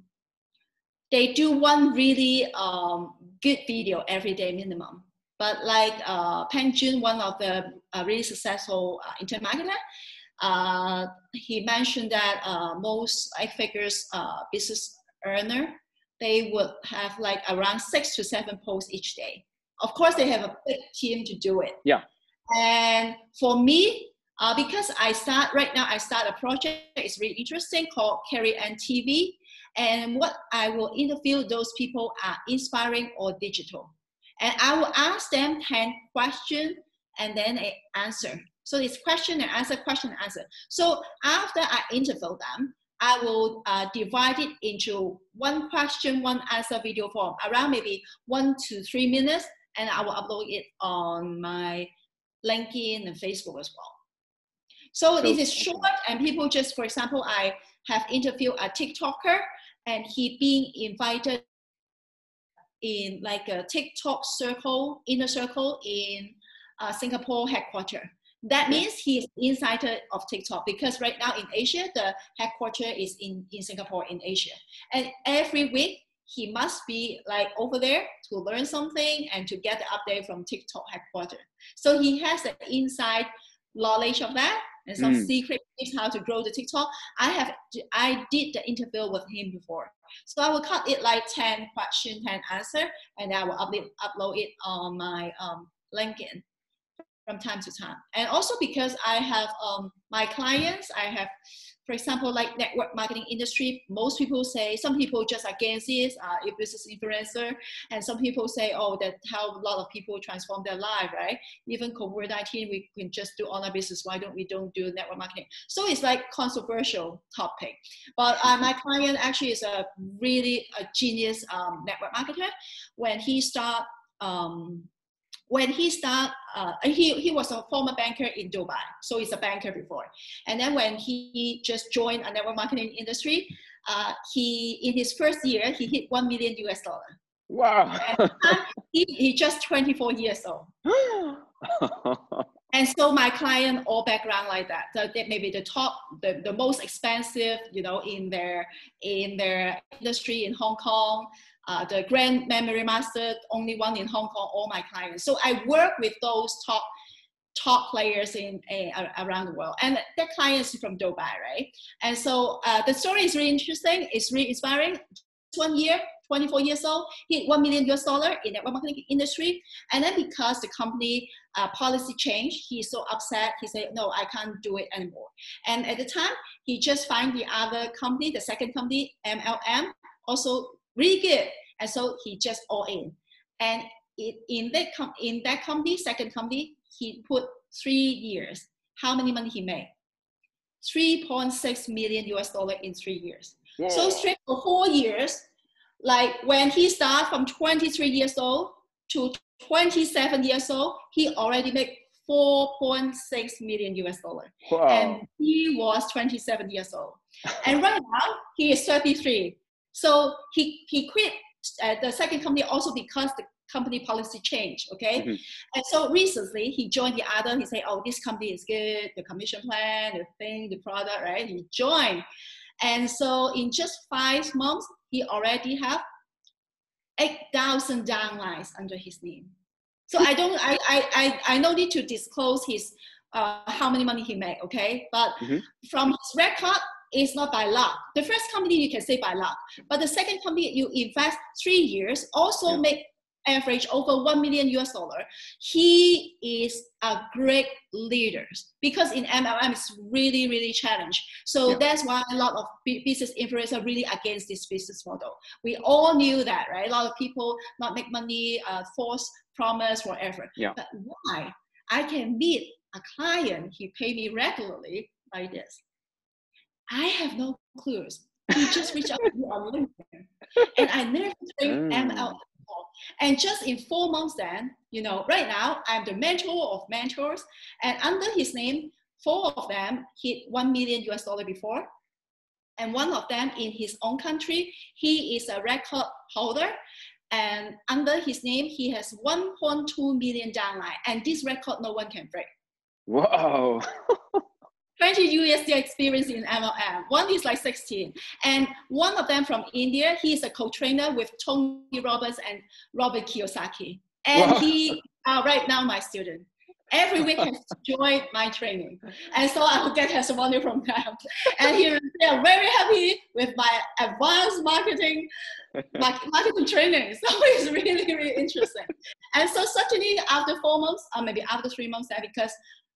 Speaker 1: they do one really um, good video every day minimum. But like uh, Peng Jun, one of the uh, really successful uh, internet marketer, uh, he mentioned that uh, most eight figures uh, business earner, they would have like around six to seven posts each day. Of course, they have a big team to do it.
Speaker 3: Yeah.
Speaker 1: And for me, uh, because I start right now, I start a project. It's really interesting called Carrie Anne TV, and what I will interview those people are inspiring or digital, and I will ask them ten questions and then an answer. So it's question and answer, question and answer. So after I interview them, I will uh, divide it into one question, one answer video form, around maybe one to three minutes, and I will upload it on my LinkedIn and Facebook as well. So, so this is short, and people just, for example, I have interviewed a TikToker, and he being invited in like a TikTok circle, inner circle in uh, Singapore headquarters. That means he's insider of TikTok because right now in Asia, the headquarters is in, in Singapore in Asia. And every week, he must be like over there to learn something and to get the update from TikTok headquarters. So he has the inside knowledge of that and some mm. secret tips how to grow the TikTok. I have I did the interview with him before, so I will cut it like ten question, ten answer, and I will upload upload it on my um, LinkedIn. From time to time. And also because I have um, my clients, I have, for example, like network marketing industry, most people say, some people just against it, uh, if business influencer, and some people say, oh, that how a lot of people transform their life, right? Even COVID-19, we can just do online business. Why don't we don't do network marketing? So it's like controversial topic. But uh, my client actually is a really a genius um, network marketer. When he start um, when he start, uh, he, he was a former banker in Dubai, so he's a banker before. And then when he just joined a network marketing industry, uh, he in his first year he hit one million US dollar.
Speaker 3: Wow!
Speaker 1: he, he just 24 years old. [laughs] and so my client all background like that. So they maybe the top, the, the most expensive, you know, in their in their industry in Hong Kong uh, the Grand Memory Master, only one in Hong Kong, all my clients. So I work with those top top players in uh, around the world, and their clients from Dubai, right? And so uh, the story is really interesting. It's really inspiring. One year, 24 years old, hit 1 million US dollar in the marketing industry. And then because the company uh, policy changed, he's so upset. He said, no, I can't do it anymore. And at the time, he just find the other company, the second company, MLM, also good. And so he just all in. And it, in that com- in that company, second company, he put three years. How many money he made? 3.6 million US dollar in three years. Yeah. So straight for four years, like when he started from 23 years old to 27 years old, he already made 4.6 million US dollar. Wow. And he was 27 years old. and right now, he is 33. So he, he quit uh, the second company also because the company policy changed, okay? Mm-hmm. And so recently he joined the other, he said, oh, this company is good, the commission plan, the thing, the product, right? He joined. And so in just five months, he already have 8,000 downlines under his name. So I don't, I, I, I, I no need to disclose his, uh, how many money he made, okay? But mm-hmm. from his record, it's not by luck. The first company you can say by luck, but the second company you invest three years also yeah. make average over 1 million US dollar. He is a great leader because in MLM it's really, really challenged. So yeah. that's why a lot of business influencers are really against this business model. We all knew that, right? A lot of people not make money, uh, false promise, whatever. Yeah. But why? I can meet a client, he pay me regularly like this. I have no clues. He just reached out to me on LinkedIn. And I never trained mm. ML and just in four months then, you know, right now I'm the mentor of mentors. And under his name, four of them hit 1 million US dollar before. And one of them in his own country, he is a record holder. And under his name, he has 1.2 million downline. And this record no one can break.
Speaker 3: Wow. [laughs]
Speaker 1: 20 USD experience in MLM. One is like 16. And one of them from India, he's a co-trainer with Tony Robbins and Robert Kiyosaki. And wow. he uh, right now my student. Every week has joined my training. And so I will get testimony from them. And he, they are very happy with my advanced marketing marketing training. [laughs] So it's really, really interesting. And so certainly after four months, or maybe after three months, because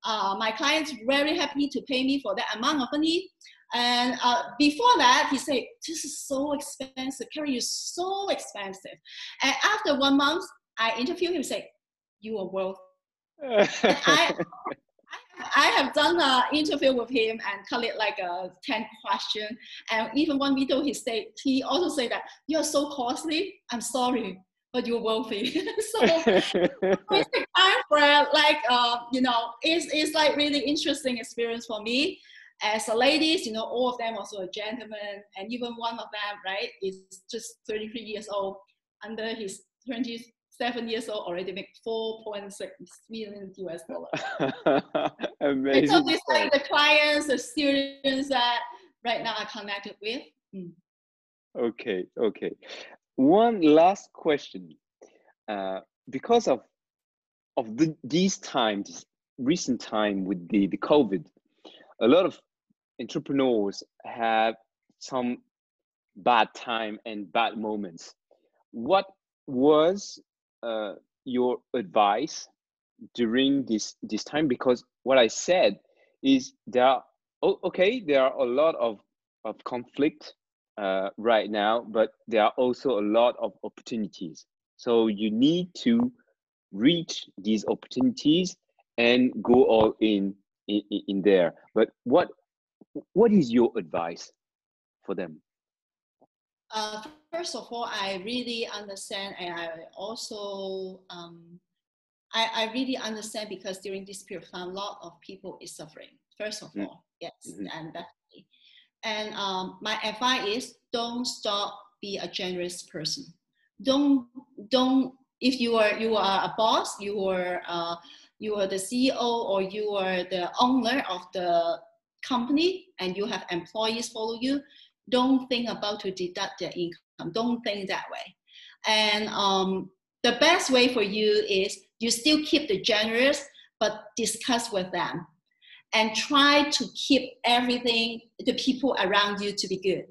Speaker 1: uh, my client's very happy to pay me for that amount of money. And uh, before that, he said, this is so expensive. Carrie is so expensive. And after one month, I interviewed him said, you are worth I, I have done an interview with him and call it like a 10 question. And even one video he said, he also said that you're so costly. I'm sorry but you're wealthy. [laughs] so it's time for like uh, you know, it's it's like really interesting experience for me. As a ladies, you know, all of them also a gentleman, and even one of them, right, is just 33 years old. Under his 27 years old, already make 4.6 million US dollar. [laughs]
Speaker 3: Amazing.
Speaker 1: And so these like the clients, the students that right now I connected with. Mm.
Speaker 3: Okay, okay one last question. Uh, because of of the, these times recent time with the, the covid a lot of entrepreneurs have some bad time and bad moments. What was uh, your advice during this this time? Because what I said is there are okay there are a lot of of conflict uh, right now, but there are also a lot of opportunities. So you need to reach these opportunities and go all in in, in there. But what what is your advice for them?
Speaker 1: Uh, first of all, I really understand, and I also um, I, I really understand because during this period of time, a lot of people is suffering. First of mm. all, yes, mm-hmm. and definitely. And um, my advice is don't stop be a generous person. Don't don't if you are you are a boss, you are uh, you are the CEO or you are the owner of the company, and you have employees follow you. Don't think about to deduct their income. Don't think that way. And um, the best way for you is you still keep the generous, but discuss with them and try to keep everything, the people around you to be good.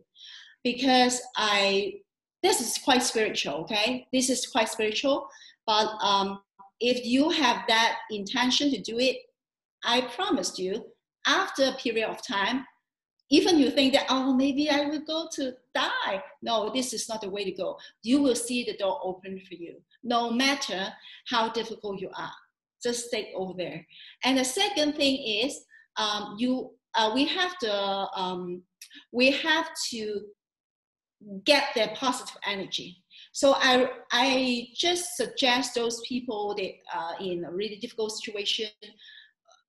Speaker 1: Because I, this is quite spiritual, okay? This is quite spiritual, but um, if you have that intention to do it, I promised you, after a period of time, even you think that, oh, maybe I will go to die. No, this is not the way to go. You will see the door open for you, no matter how difficult you are. Just stay over there. And the second thing is, um, you uh, we have to um, we have to get their positive energy. So I I just suggest those people that are in a really difficult situation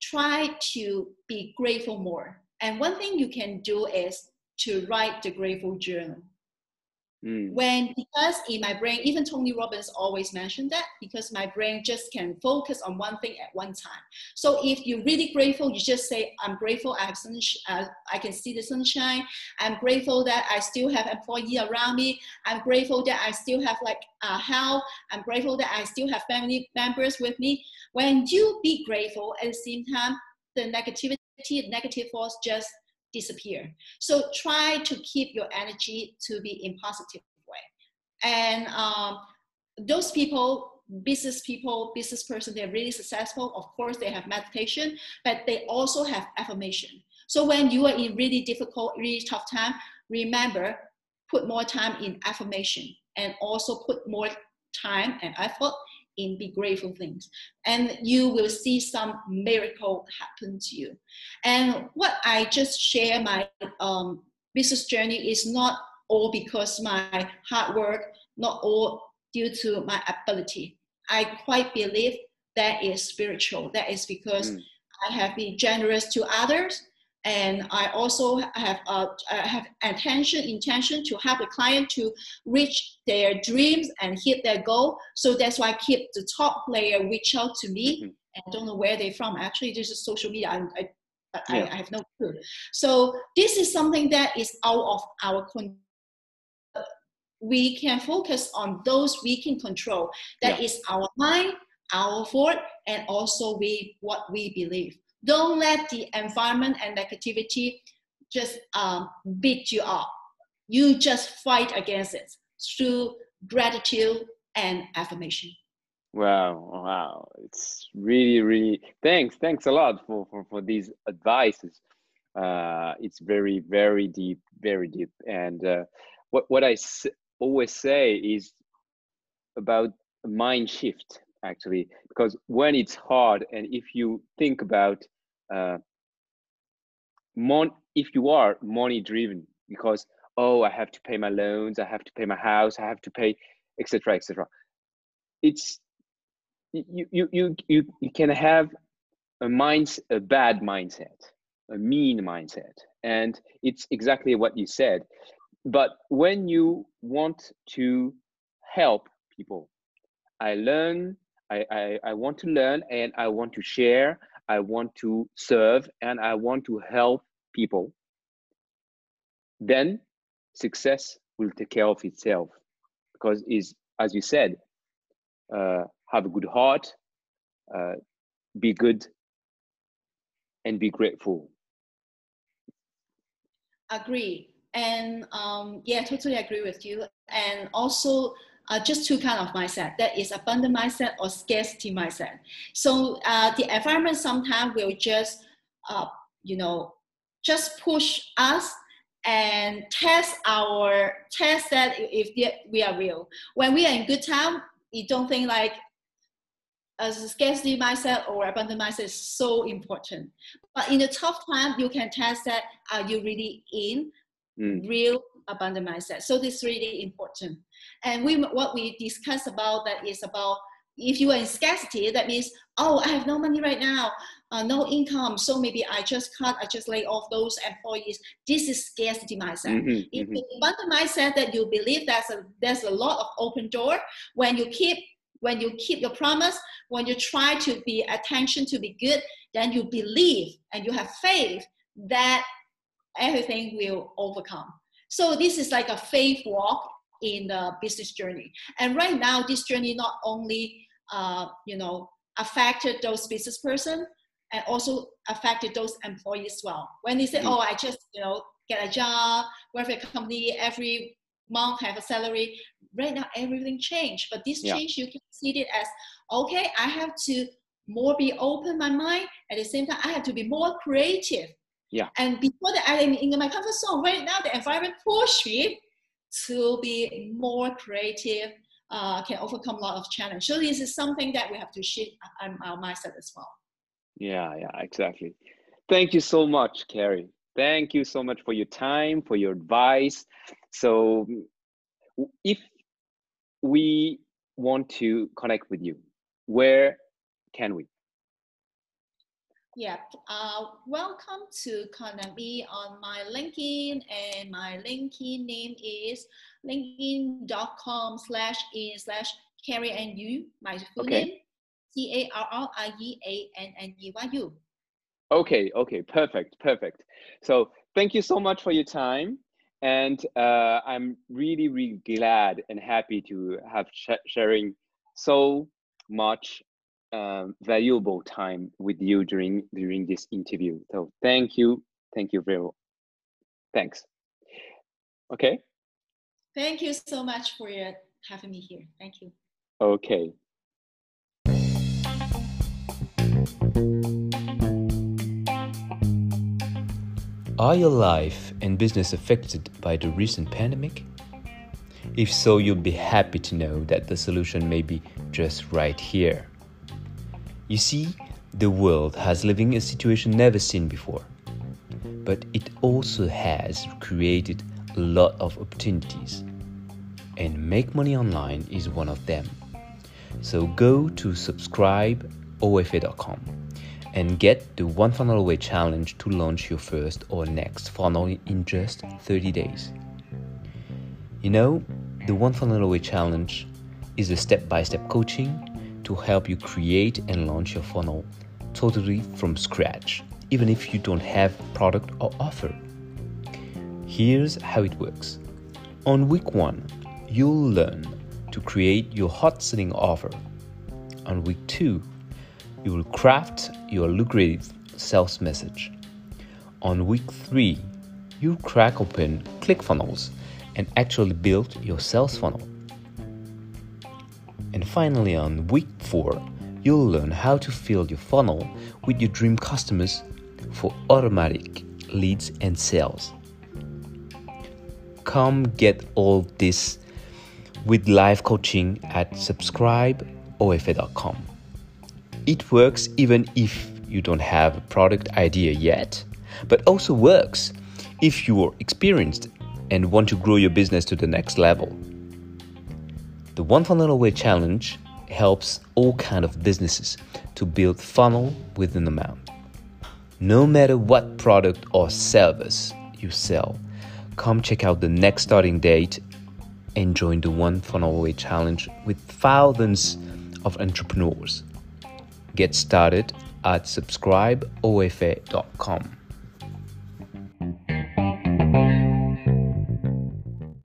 Speaker 1: try to be grateful more and one thing you can do is to write the grateful journal. Mm. When because in my brain, even Tony Robbins always mentioned that because my brain just can focus on one thing at one time. So if you're really grateful, you just say, "I'm grateful. I have sun, uh, I can see the sunshine. I'm grateful that I still have employee around me. I'm grateful that I still have like uh, health. I'm grateful that I still have family members with me." When you be grateful at the same time, the negativity negative force just disappear. So try to keep your energy to be in positive way. And um, those people, business people, business person, they're really successful. Of course, they have meditation, but they also have affirmation. So when you are in really difficult, really tough time, remember, put more time in affirmation and also put more time and effort in be grateful things. And you will see some miracle happen to you. And what i just share my um, business journey is not all because my hard work not all due to my ability. I quite believe that is spiritual. That is because mm. i have been generous to others and I also have uh, have attention intention to help the client to reach their dreams and hit their goal. So that's why I keep the top player reach out to me. Mm-hmm. And I don't know where they're from. Actually, this is social media. I, I, yeah. I, I have no clue. So this is something that is out of our control we can focus on those we can control. That yeah. is our mind, our thought, and also we what we believe. Don't let the environment and negativity just um, beat you up. You just fight against it through gratitude and affirmation.
Speaker 3: Wow, wow. It's really, really thanks. Thanks a lot for, for, for these advices. Uh, it's very, very deep, very deep. And uh, what, what I s- always say is about mind shift, actually, because when it's hard and if you think about uh, mon- if you are money driven because oh i have to pay my loans i have to pay my house i have to pay etc etc it's you you you you, you can have a mind a bad mindset a mean mindset and it's exactly what you said. But when you want to help people i learn I, I i want to learn and i want to share I want to serve and I want to help people, then success will take care of itself because is as you said, uh, have a good heart, uh, be good, and be grateful.
Speaker 1: Agree, and um, yeah, totally agree with you. And also, uh, just two kind of mindset. That is abundant mindset or scarcity mindset. So uh, the environment sometimes will just, uh, you know, just push us and test our test that if we are real. When we are in good time, you don't think like a scarcity mindset or abundant mindset is so important. But in a tough time, you can test that are you really in mm. real abundant mindset. So this is really important. And we what we discuss about that is about if you are in scarcity, that means oh I have no money right now, uh, no income, so maybe I just cut, I just lay off those employees. This is scarcity mindset. Mm-hmm, if mm-hmm. abundant mindset that you believe there's a there's a lot of open door when you keep when you keep your promise, when you try to be attention to be good, then you believe and you have faith that everything will overcome. So this is like a faith walk in the business journey. And right now, this journey not only uh, you know affected those business person and also affected those employees as well. When they say, mm-hmm. "Oh, I just you know get a job, work for a company every month, have a salary," right now everything changed. But this yeah. change, you can see it as okay. I have to more be open my mind. At the same time, I have to be more creative
Speaker 4: yeah.
Speaker 1: And before that, I'm in my comfort zone. Right now, the environment push me to be more creative, uh, can overcome a lot of challenge. So this is something that we have to shift our mindset as well.
Speaker 4: Yeah, yeah, exactly. Thank you so much, Carrie. Thank you so much for your time, for your advice. So, if we want to connect with you, where can we?
Speaker 1: Yeah, uh, welcome to connect me on my LinkedIn and my LinkedIn name is linkedin.com slash in slash Carrie Anne Yu, my full okay. name, C-A-R-R-I-E-A-N-N-E-Y-U.
Speaker 4: Okay, okay, perfect, perfect. So thank you so much for your time. And uh, I'm really, really glad and happy to have sh sharing so much um, valuable time with you during during this interview. So thank you, thank you very much. Thanks. Okay.
Speaker 1: Thank you so much for your having me here. Thank you.
Speaker 4: Okay.
Speaker 3: Are your life and business affected by the recent pandemic? If so, you'll be happy to know that the solution may be just right here. You see, the world has living a situation never seen before. But it also has created a lot of opportunities. And make money online is one of them. So go to subscribeofa.com and get the One Funnel Away challenge to launch your first or next funnel in just 30 days. You know, the One Funnel Away challenge is a step by step coaching to help you create and launch your funnel totally from scratch, even if you don't have product or offer. Here's how it works. On week 1, you'll learn to create your hot selling offer. On week 2, you will craft your lucrative sales message. On week 3, you'll crack open ClickFunnels and actually build your sales funnel. And finally, on week 4, you'll learn how to fill your funnel with your dream customers for automatic leads and sales. Come get all this with live coaching at subscribeofa.com. It works even if you don't have a product idea yet, but also works if you're experienced and want to grow your business to the next level. The One Funnel Away Challenge helps all kind of businesses to build funnel with an amount. No matter what product or service you sell, come check out the next starting date and join the One Funnel Away Challenge with thousands of entrepreneurs. Get started at subscribeofa.com.